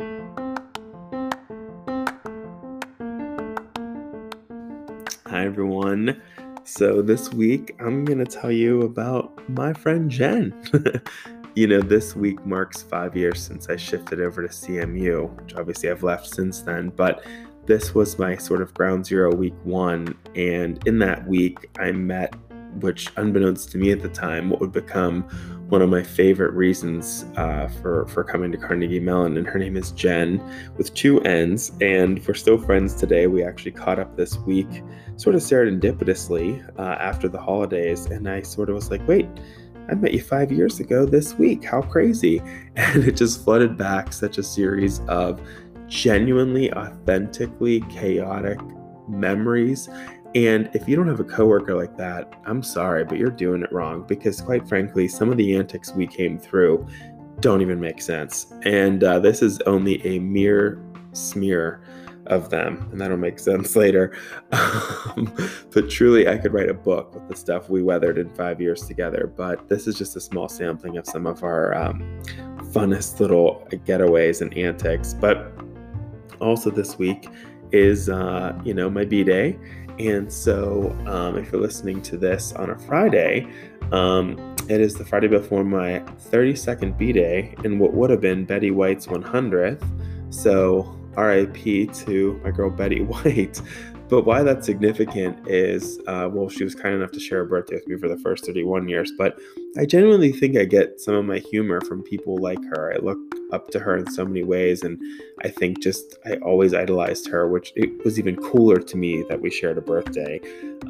Hi, everyone. So, this week I'm going to tell you about my friend Jen. you know, this week marks five years since I shifted over to CMU, which obviously I've left since then. But this was my sort of ground zero week one. And in that week, I met which, unbeknownst to me at the time, what would become one of my favorite reasons uh, for for coming to Carnegie Mellon. And her name is Jen, with two N's. And we're still friends today. We actually caught up this week, sort of serendipitously uh, after the holidays. And I sort of was like, wait. I met you five years ago this week. How crazy. And it just flooded back such a series of genuinely, authentically chaotic memories and if you don't have a coworker like that, I'm sorry, but you're doing it wrong because, quite frankly, some of the antics we came through don't even make sense. And uh, this is only a mere smear of them, and that'll make sense later. Um, but truly, I could write a book with the stuff we weathered in five years together. But this is just a small sampling of some of our um, funnest little getaways and antics. But also, this week is, uh, you know, my B day and so, um, if you're listening to this on a Friday, um, it is the Friday before my 32nd B day and what would have been Betty White's 100th. So, RIP to my girl Betty White. But why that's significant is, uh, well, she was kind enough to share a birthday with me for the first 31 years. But I genuinely think I get some of my humor from people like her. I look up to her in so many ways, and I think just I always idolized her, which it was even cooler to me that we shared a birthday.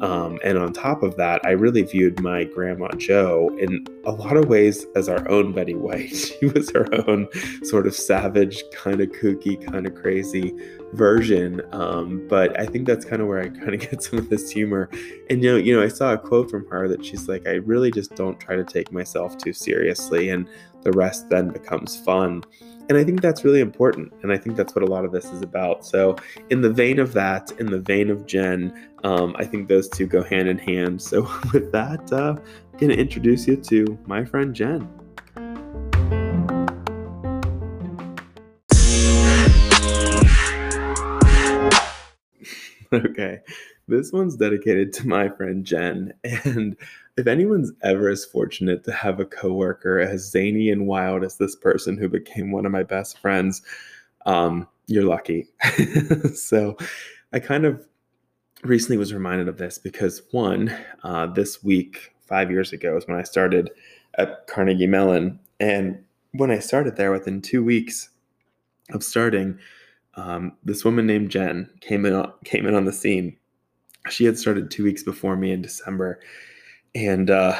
Um, and on top of that, I really viewed my grandma Jo in a lot of ways as our own Betty White. She was her own sort of savage, kind of kooky, kind of crazy version. Um, but I think that's kind of where I kind of get some of this humor. And you know, you know, I saw a quote from her that she's like, "I really just don't try to take myself too seriously, and the rest then becomes fun." And I think that's really important. And I think that's what a lot of this is about. So, in the vein of that, in the vein of Jen, um, I think those two go hand in hand. So, with that, uh, I'm going to introduce you to my friend Jen. okay, this one's dedicated to my friend Jen. And if anyone's ever as fortunate to have a coworker as zany and wild as this person who became one of my best friends, um, you're lucky. so I kind of recently was reminded of this because one, uh, this week, five years ago, is when I started at Carnegie Mellon. And when I started there, within two weeks of starting, um, this woman named Jen came in came in on the scene. She had started two weeks before me in December, and uh,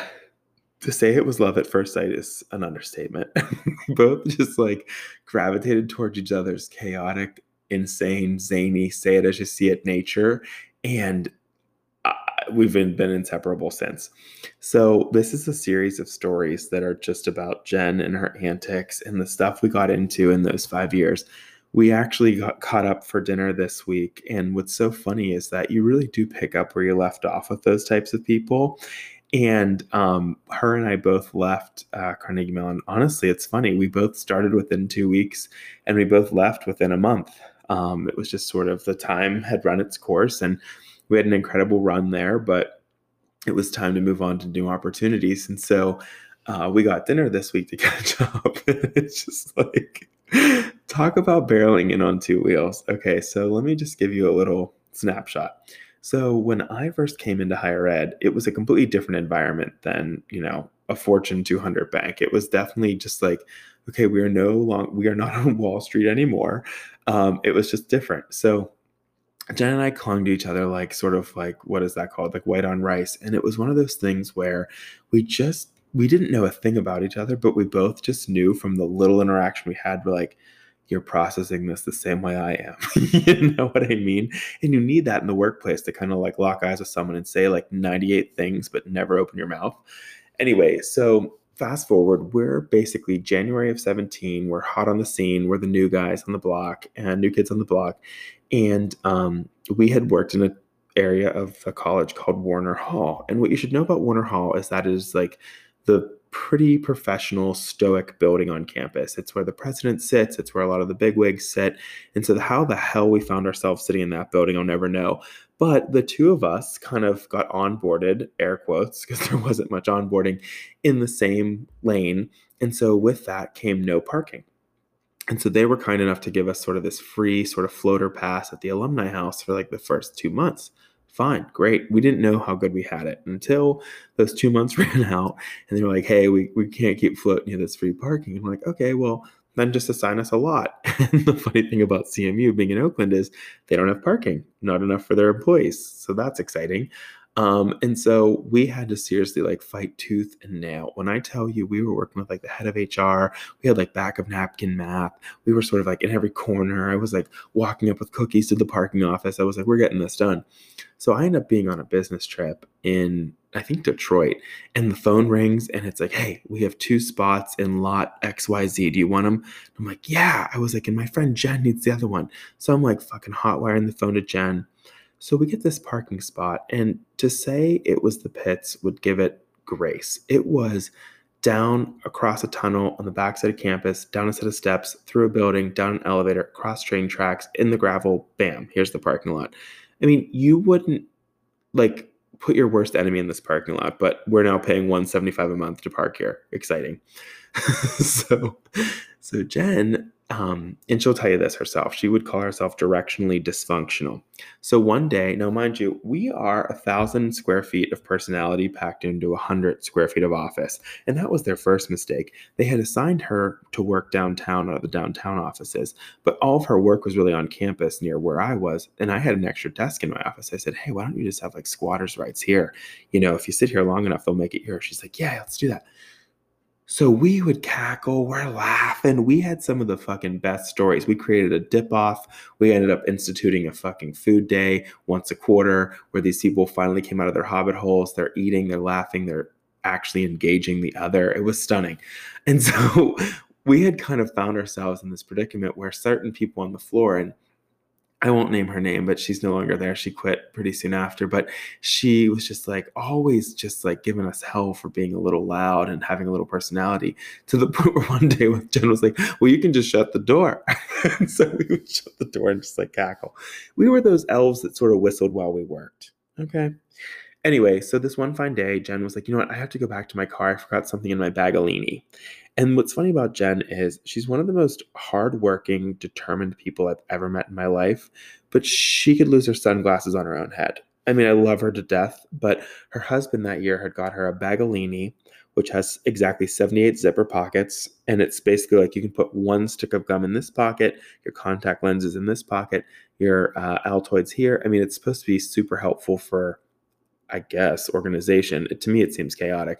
to say it was love at first sight is an understatement. Both just like gravitated towards each other's chaotic, insane, zany, say it as you see it nature, and uh, we've been, been inseparable since. So this is a series of stories that are just about Jen and her antics and the stuff we got into in those five years we actually got caught up for dinner this week. And what's so funny is that you really do pick up where you left off with those types of people. And um, her and I both left uh, Carnegie Mellon. Honestly, it's funny. We both started within two weeks and we both left within a month. Um, it was just sort of the time had run its course and we had an incredible run there, but it was time to move on to new opportunities. And so uh, we got dinner this week to catch up. it's just like, talk about barreling in on two wheels. Okay, so let me just give you a little snapshot. So when I first came into higher ed, it was a completely different environment than, you know, a Fortune 200 bank. It was definitely just like, okay, we are no long, we are not on Wall Street anymore. Um, it was just different. So Jen and I clung to each other like sort of like what is that called? Like white on rice. And it was one of those things where we just we didn't know a thing about each other, but we both just knew from the little interaction we had, we're like, you're processing this the same way I am. you know what I mean? And you need that in the workplace to kind of like lock eyes with someone and say like 98 things, but never open your mouth. Anyway, so fast forward, we're basically January of 17. We're hot on the scene. We're the new guys on the block and new kids on the block. And um, we had worked in an area of a college called Warner Hall. And what you should know about Warner Hall is that it is like the pretty professional, stoic building on campus. It's where the president sits, it's where a lot of the bigwigs sit. And so, how the hell we found ourselves sitting in that building, I'll never know. But the two of us kind of got onboarded, air quotes, because there wasn't much onboarding in the same lane. And so, with that came no parking. And so they were kind enough to give us sort of this free sort of floater pass at the alumni house for like the first two months fine, great. We didn't know how good we had it until those two months ran out and they were like, hey, we, we can't keep floating you this free parking. And we're like, okay, well, then just assign us a lot. And the funny thing about CMU being in Oakland is they don't have parking, not enough for their employees. So that's exciting. Um, and so we had to seriously like fight tooth and nail. When I tell you we were working with like the head of HR, we had like back of napkin math. We were sort of like in every corner. I was like walking up with cookies to the parking office. I was like, we're getting this done. So I end up being on a business trip in I think Detroit, and the phone rings and it's like, hey, we have two spots in lot XYZ. Do you want them? I'm like, yeah. I was like, and my friend Jen needs the other one. So I'm like fucking hot wiring the phone to Jen. So we get this parking spot, and to say it was the pits would give it grace. It was down across a tunnel on the backside of campus, down a set of steps, through a building, down an elevator, across train tracks, in the gravel, bam, here's the parking lot. I mean, you wouldn't like put your worst enemy in this parking lot, but we're now paying 175 a month to park here. Exciting. so so Jen um, and she'll tell you this herself. She would call herself directionally dysfunctional. So one day, now mind you, we are a thousand square feet of personality packed into a hundred square feet of office, and that was their first mistake. They had assigned her to work downtown out of the downtown offices, but all of her work was really on campus near where I was, and I had an extra desk in my office. I said, "Hey, why don't you just have like squatters' rights here? You know, if you sit here long enough, they'll make it yours." She's like, "Yeah, let's do that." So we would cackle, we're laughing. We had some of the fucking best stories. We created a dip off. We ended up instituting a fucking food day once a quarter where these people finally came out of their hobbit holes. They're eating, they're laughing, they're actually engaging the other. It was stunning. And so we had kind of found ourselves in this predicament where certain people on the floor, and I won't name her name, but she's no longer there. She quit pretty soon after. But she was just like always just like giving us hell for being a little loud and having a little personality to the point where one day when Jen was like, Well, you can just shut the door. and so we would shut the door and just like cackle. We were those elves that sort of whistled while we worked. Okay. Anyway, so this one fine day, Jen was like, you know what? I have to go back to my car. I forgot something in my Baggallini. And what's funny about Jen is she's one of the most hardworking, determined people I've ever met in my life, but she could lose her sunglasses on her own head. I mean, I love her to death, but her husband that year had got her a Baggallini, which has exactly 78 zipper pockets. And it's basically like you can put one stick of gum in this pocket, your contact lenses in this pocket, your uh, Altoids here. I mean, it's supposed to be super helpful for, I guess, organization. It, to me, it seems chaotic.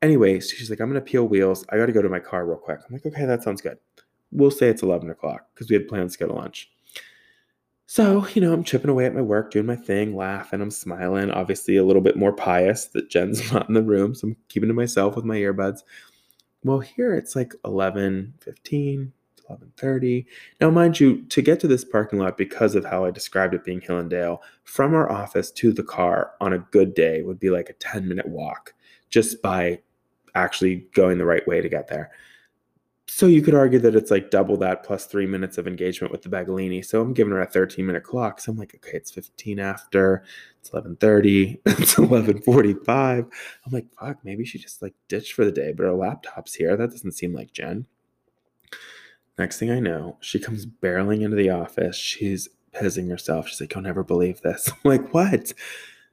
Anyway, so she's like, I'm going to peel wheels. I got to go to my car real quick. I'm like, okay, that sounds good. We'll say it's 11 o'clock because we had plans to go to lunch. So, you know, I'm chipping away at my work, doing my thing, laughing, I'm smiling, obviously a little bit more pious that Jen's not in the room. So I'm keeping to myself with my earbuds. Well, here it's like 11, 15, 11:30. Now, mind you, to get to this parking lot because of how I described it being Hillendale, from our office to the car on a good day would be like a 10-minute walk just by actually going the right way to get there. So you could argue that it's like double that plus three minutes of engagement with the Baggallini. So I'm giving her a 13 minute clock. So I'm like, okay, it's 15 after, it's 11:30, it's 11:45. I'm like, fuck, maybe she just like ditched for the day, but her laptop's here. That doesn't seem like Jen. Next thing I know, she comes barreling into the office. She's pissing herself. She's like, You'll never believe this. I'm like, what?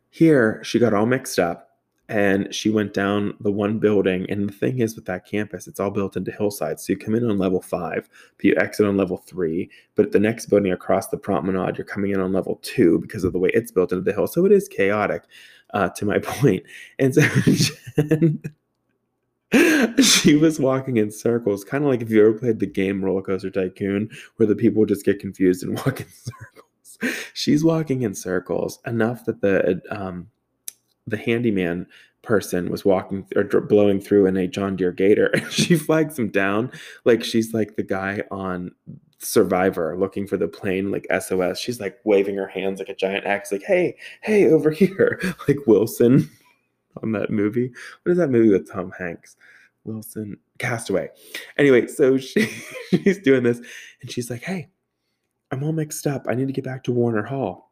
Here, she got all mixed up and she went down the one building. And the thing is, with that campus, it's all built into hillsides. So you come in on level five, but you exit on level three. But at the next building across the promenade, you're coming in on level two because of the way it's built into the hill. So it is chaotic, uh, to my point. And so Jen, she was walking in circles, kind of like if you ever played the game Roller Coaster Tycoon, where the people just get confused and walk in circles. She's walking in circles enough that the um, the handyman person was walking or blowing through in a John Deere Gator and she flags him down like she's like the guy on Survivor looking for the plane like SOS. She's like waving her hands like a giant X like hey, hey over here like Wilson on that movie. What is that movie with Tom Hanks? Wilson, Castaway. Anyway, so she, she's doing this and she's like, Hey, I'm all mixed up. I need to get back to Warner Hall.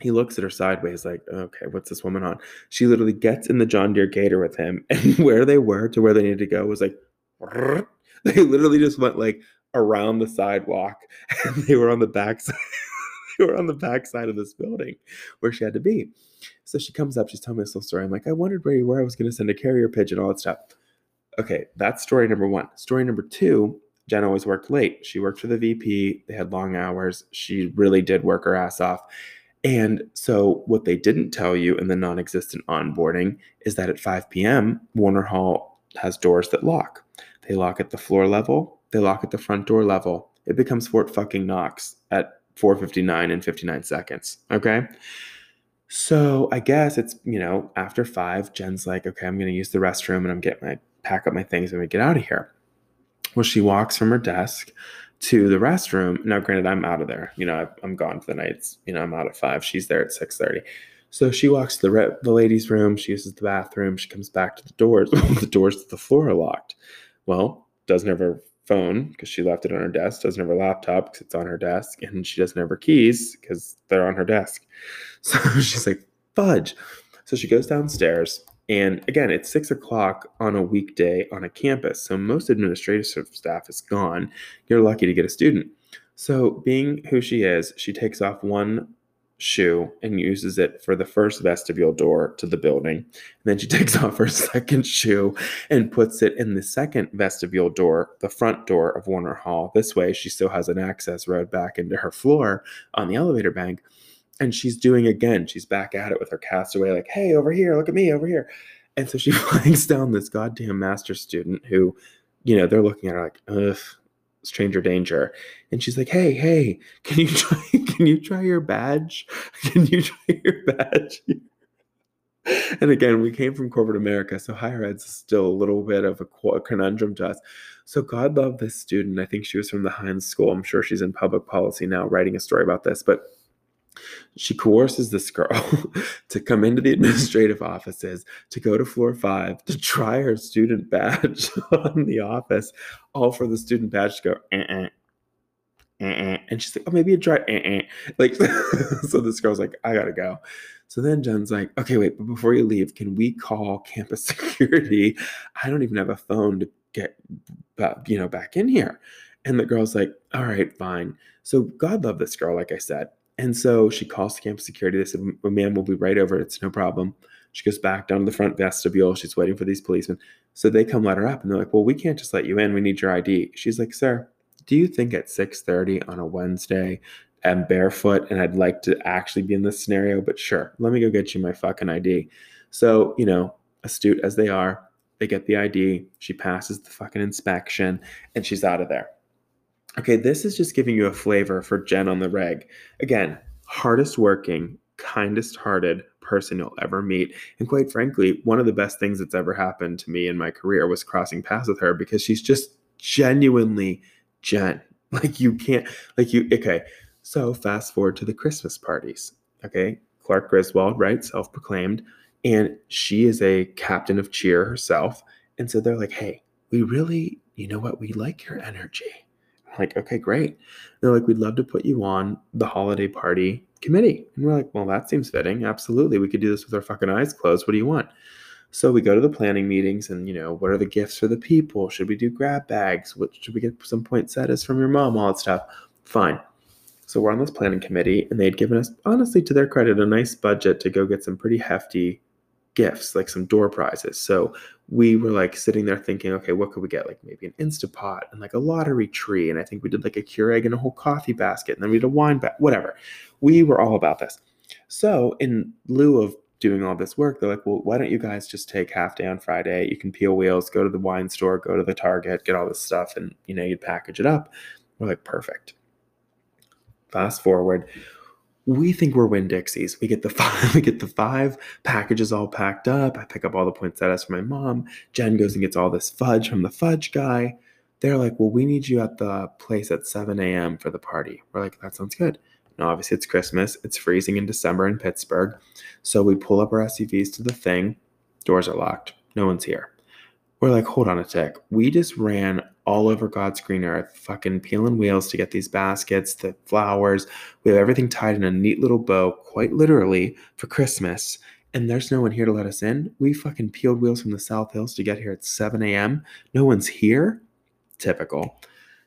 He looks at her sideways, like, okay, what's this woman on? She literally gets in the John Deere Gator with him, and where they were to where they needed to go was like, they literally just went like around the sidewalk, and they were on the back side. they were on the back side of this building where she had to be. So she comes up, she's telling me this little story. I'm like, I wondered where you were. I was going to send a carrier pigeon, all that stuff. Okay, that's story number one. Story number two Jen always worked late. She worked for the VP. They had long hours. She really did work her ass off. And so, what they didn't tell you in the non existent onboarding is that at 5 p.m., Warner Hall has doors that lock. They lock at the floor level, they lock at the front door level. It becomes Fort fucking Knox at 4:59 and 59 seconds. Okay. So I guess it's, you know, after five, Jen's like, okay, I'm gonna use the restroom and I'm getting my pack up my things and we get out of here. Well, she walks from her desk to the restroom. Now, granted, I'm out of there. You know, I'm gone for the nights. You know, I'm out at five. She's there at six thirty. So she walks to the re- the ladies' room. She uses the bathroom. She comes back to the doors. the doors to the floor are locked. Well, doesn't her phone because she left it on her desk. Doesn't have her laptop because it's on her desk, and she doesn't have her keys because they're on her desk. So she's like, "Fudge!" So she goes downstairs and again, it's six o'clock on a weekday on a campus. So most administrative staff is gone. You're lucky to get a student. So, being who she is, she takes off one shoe and uses it for the first vestibule door to the building. And then she takes off her second shoe and puts it in the second vestibule door, the front door of Warner Hall. This way, she still has an access road back into her floor on the elevator bank and she's doing again. She's back at it with her castaway, like, hey, over here, look at me, over here. And so she flags down this goddamn master student who, you know, they're looking at her like, ugh, stranger danger. And she's like, hey, hey, can you try can you try your badge? Can you try your badge? and again, we came from corporate America, so higher ed's is still a little bit of a, a, conundrum to us. So God love this student. I think she was from the Heinz School. I'm sure she's in public policy now, writing a story about this. But she coerces this girl to come into the administrative offices, to go to floor five, to try her student badge on the office, all for the student badge to go, eh, eh, and she's like, oh, maybe a try, like, so this girl's like, I gotta go. So then Jen's like, okay, wait, but before you leave, can we call campus security? I don't even have a phone to get, you know, back in here. And the girl's like, all right, fine. So God love this girl, like I said. And so she calls the campus security. They said, ma'am, we'll be right over. It's no problem. She goes back down to the front vestibule. She's waiting for these policemen. So they come let her up and they're like, well, we can't just let you in. We need your ID. She's like, sir, do you think at 6.30 on a Wednesday I'm barefoot and I'd like to actually be in this scenario? But sure, let me go get you my fucking ID. So, you know, astute as they are, they get the ID. She passes the fucking inspection and she's out of there. Okay, this is just giving you a flavor for Jen on the reg. Again, hardest working, kindest hearted person you'll ever meet. And quite frankly, one of the best things that's ever happened to me in my career was crossing paths with her because she's just genuinely Jen. Like you can't, like you, okay. So fast forward to the Christmas parties. Okay. Clark Griswold, right? Self proclaimed. And she is a captain of cheer herself. And so they're like, hey, we really, you know what? We like your energy like, okay, great. they're like, we'd love to put you on the holiday party committee. And we're like, well, that seems fitting. Absolutely. We could do this with our fucking eyes closed. What do you want? So we go to the planning meetings and, you know, what are the gifts for the people? Should we do grab bags? What should we get some poinsettias from your mom? All that stuff. Fine. So we're on this planning committee and they'd given us, honestly, to their credit, a nice budget to go get some pretty hefty gifts, like some door prizes. So we were like sitting there thinking, okay, what could we get? Like maybe an Instapot and like a lottery tree. And I think we did like a Keurig and a whole coffee basket. And then we did a wine bag, whatever. We were all about this. So in lieu of doing all this work, they're like, well, why don't you guys just take half day on Friday? You can peel wheels, go to the wine store, go to the Target, get all this stuff, and you know, you'd package it up. We're like, perfect. Fast forward, we think we're Winn Dixies. We get the five, we get the five packages all packed up. I pick up all the points that poinsettias for my mom. Jen goes and gets all this fudge from the fudge guy. They're like, well, we need you at the place at 7 a.m. for the party. We're like, that sounds good. Now, obviously, it's Christmas. It's freezing in December in Pittsburgh. So we pull up our SUVs to the thing. Doors are locked. No one's here. we're like, hold on a tick. We just ran all over God's green earth, fucking peeling wheels to get these baskets, the flowers. We have everything tied in a neat little bow, quite literally, for Christmas. And there's no one here to let us in. We fucking peeled wheels from the South Hills to get here at 7 a.m. No one's here. Typical.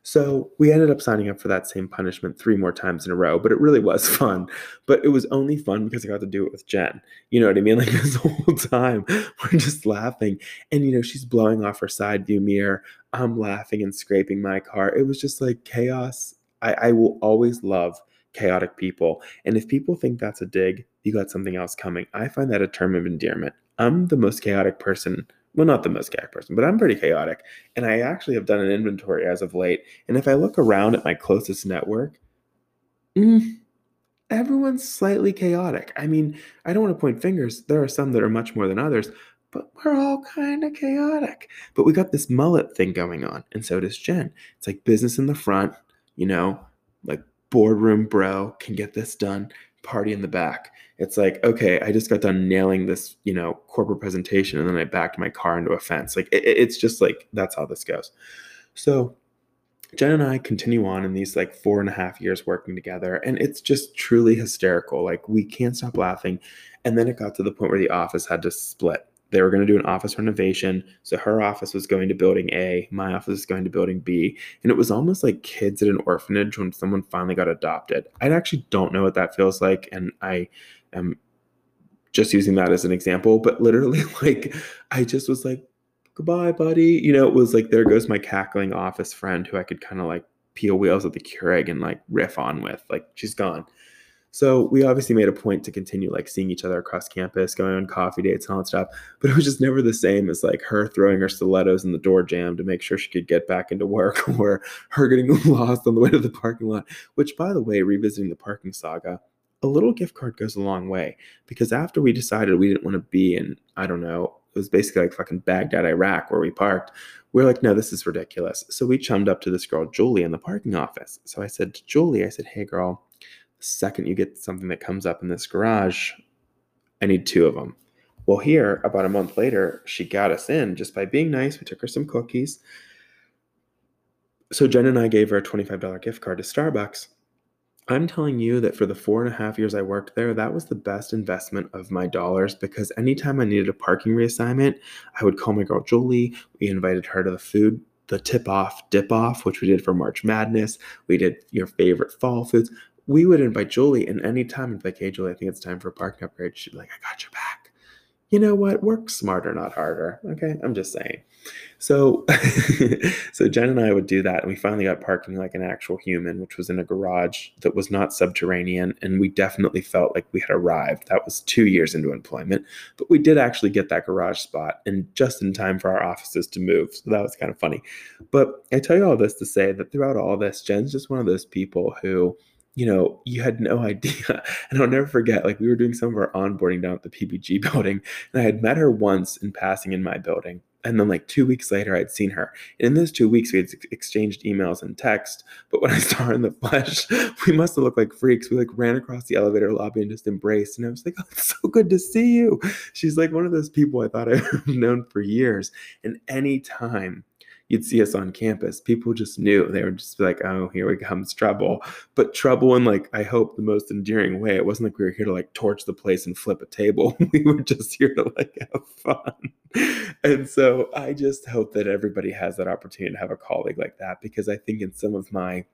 So we ended up signing up for that same punishment three more times in a row, but it really was fun. But it was only fun because I got to do it with Jen. You know what I mean? Like this whole time, we're just laughing. And, you know, she's blowing off her side view mirror. I'm laughing and scraping my car. It was just like chaos. I, I will always love chaotic people. And if people think that's a dig, you got something else coming. I find that a term of endearment. I'm the most chaotic person well, not the most chaotic person, but I'm pretty chaotic. And I actually have done an inventory as of late. And if I look around at my closest network, mm, everyone's slightly chaotic. I mean, I don't want to point fingers. There are some that are much more than others, but we're all kind of chaotic. But we got this mullet thing going on, and so does Jen. It's like business in the front, you know, like boardroom bro can get this done party in the back. It's like, okay, I just got done nailing this, you know, corporate presentation and then I backed my car into a fence. Like, it, it's just like, that's how this goes. So, Jen and I continue on in these like four and a half years working together, and it's just truly hysterical. Like, we can't stop laughing. And then it got to the point where the office had to split they were going to do an office renovation. So her office was going to building A, my office is going to building B. And it was almost like kids at an orphanage when someone finally got adopted. I actually don't know what that feels like. And I am just using that as an example, but literally, like, I just was like, goodbye, buddy. You know, it was like, there goes my cackling office friend who I could kind of like peel wheels at the Keurig and like riff on with. Like, she's gone. So we obviously made a point to continue like seeing each other across campus, going on coffee dates and all that stuff. But it was just never the same as like her throwing her stilettos in the door jam to make sure she could get back into work or her getting lost on the way to the parking lot. Which, by the way, revisiting the parking saga, a little gift card goes a long way because after we decided we didn't want to be in, I don't know, it was basically like fucking Baghdad, Iraq, where we parked. We we're like, no, this is ridiculous. So we chummed up to this girl, Julie, in the parking office. So I said to Julie, I said, hey, girl, second you get something that comes up in this garage, I need two of them. Well, here, about a month later, she got us in just by being nice. We took her some cookies. So Jen and I gave her a $25 gift card to Starbucks. I'm telling you that for the four and a half years I worked there, that was the best investment of my dollars because anytime I needed a parking reassignment, I would call my girl Julie. We invited her to the food, the tip off, dip off, which we did for March Madness. We did your favorite fall foods we would invite Julie, and anytime and be like, hey, Julie, I think it's time for a parking upgrade. She'd be like, I got your back. You know what? Work smarter, not harder. Okay. I'm just saying. So, so Jen and I would do that. And we finally got parking like an actual human, which was in a garage that was not subterranean. And we definitely felt like we had arrived. That was two years into employment. But we did actually get that garage spot and just in time for our offices to move. So that was kind of funny. But I tell you all this to say that throughout all this, Jen's just one of those people who, you know, you had no idea. And I'll never forget, like, we were doing some of our onboarding down at the PPG building, and I had met her once in passing in my building. And then, like, two weeks later, I'd seen her. And in those two weeks, we had exchanged emails and text. But when I saw her in the flesh, we must have looked like freaks. We, like, ran across the elevator lobby and just embraced. And I was like, oh, it's so good to see you. She's like one of those people I thought I've known for years. And anytime you'd see us on campus, people just knew they were just be like, oh, here we comes trouble. But trouble in like, I hope the most endearing way. It wasn't like we were here to like torch the place and flip a table. we were just here to like have fun. And so I just hope that everybody has that opportunity to have a colleague like that because I think in some of my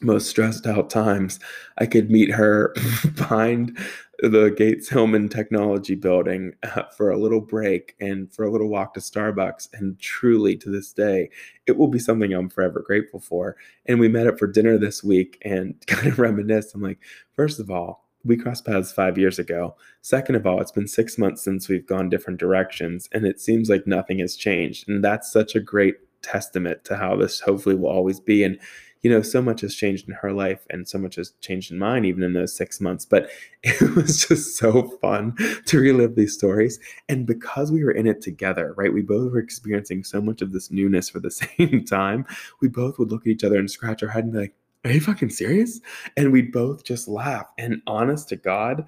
most stressed out times, I could meet her behind the Gates Hillman Technology Building uh, for a little break and for a little walk to Starbucks. And truly, to this day, it will be something I'm forever grateful for. And we met up for dinner this week and kind of reminisced. I'm like, first of all, we crossed paths five years ago. Second of all, it's been six months since we've gone different directions, and it seems like nothing has changed. And that's such a great testament to how this hopefully will always be. And you know, so much has changed in her life and so much has changed in mine, even in those six months. But it was just so fun to relive these stories. And because we were in it together, right, we both were experiencing so much of this newness for the same time, we both would look at each other and scratch our head and be like, Are you fucking serious? And we'd both just laugh. And honest to God,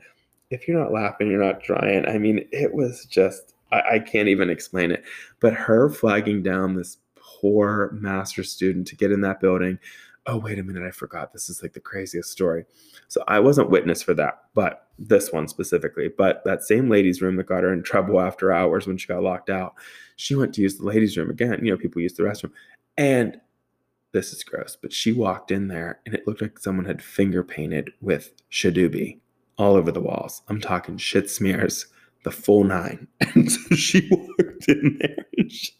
if you're not laughing, you're not trying. I mean, it was just I, I can't even explain it. But her flagging down this poor master student to get in that building. Oh, wait a minute, I forgot. This is like the craziest story. So I wasn't witness for that, but this one specifically. But that same ladies' room that got her in trouble after hours when she got locked out, she went to use the ladies' room again. You know, people use the restroom. And this is gross, but she walked in there and it looked like someone had finger painted with Shadoobie all over the walls. I'm talking shit smears, the full nine. And so she walked in there and she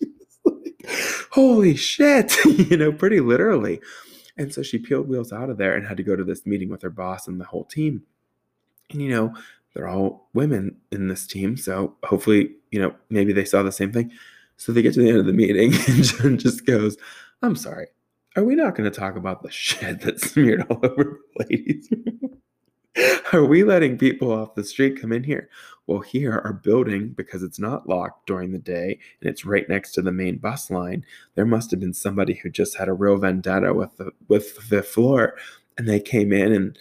holy shit, you know, pretty literally. And so she peeled wheels out of there and had to go to this meeting with her boss and the whole team. And, you know, they're all women in this team. So hopefully, you know, maybe they saw the same thing. So they get to the end of the meeting and Jen just goes, I'm sorry. Are we not going to talk about the shit that's smeared all over the ladies' Are we letting people off the street come in here? Well, here, our building, because it's not locked during the day and it's right next to the main bus line, there must have been somebody who just had a real vendetta with the with the floor, and they came in and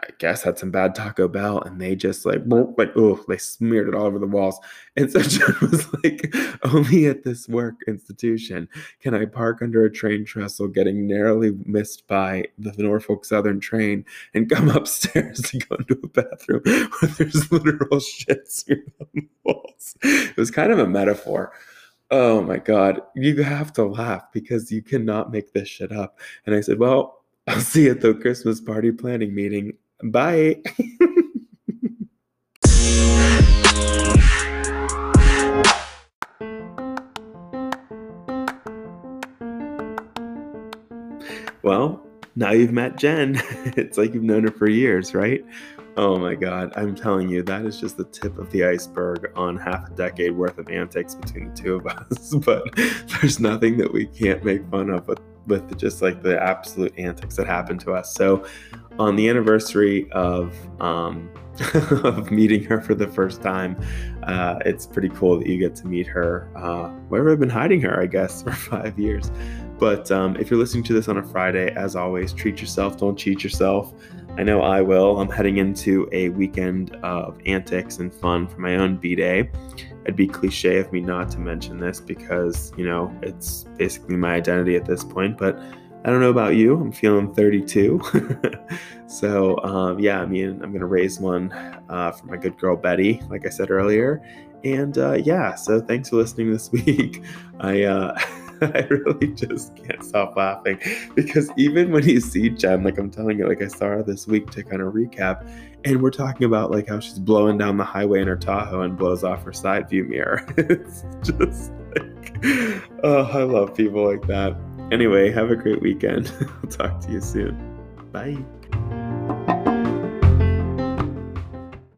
I guess had some bad Taco Bell and they just like like oh they smeared it all over the walls. And so Jen was like, only at this work institution can I park under a train trestle getting narrowly missed by the Norfolk Southern train and come upstairs to go into a bathroom where there's literal shit smeared on the walls. It was kind of a metaphor. Oh my god, you have to laugh because you cannot make this shit up. And I said, Well, I'll see you at the Christmas party planning meeting Bye. well, now you've met Jen. it's like you've known her for years, right? Oh my God, I'm telling you, that is just the tip of the iceberg on half a decade worth of antics between the two of us. but there's nothing that we can't make fun of with, with just like the absolute antics that happen to us. So on the anniversary of um, of meeting her for the first time, uh, it's pretty cool that you get to meet her. Uh, where I've been hiding her, I guess, for five years. But um, if you're listening to this on a Friday, as always, treat yourself. Don't cheat yourself. I know I will. I'm heading into a weekend of antics and fun for my own B day. It'd be cliche of me not to mention this because, you know, it's basically my identity at this point. But I don't know about you. I'm feeling 32. so, um, yeah, I mean, I'm going to raise one uh, for my good girl Betty, like I said earlier. And uh, yeah, so thanks for listening this week. I, uh, I really just can't stop laughing because even when you see Jen, like I'm telling you, like I saw her this week to kind of recap, and we're talking about like how she's blowing down the highway in her Tahoe and blows off her side view mirror. it's just like, oh, I love people like that. Anyway, have a great weekend. I'll talk to you soon. Bye.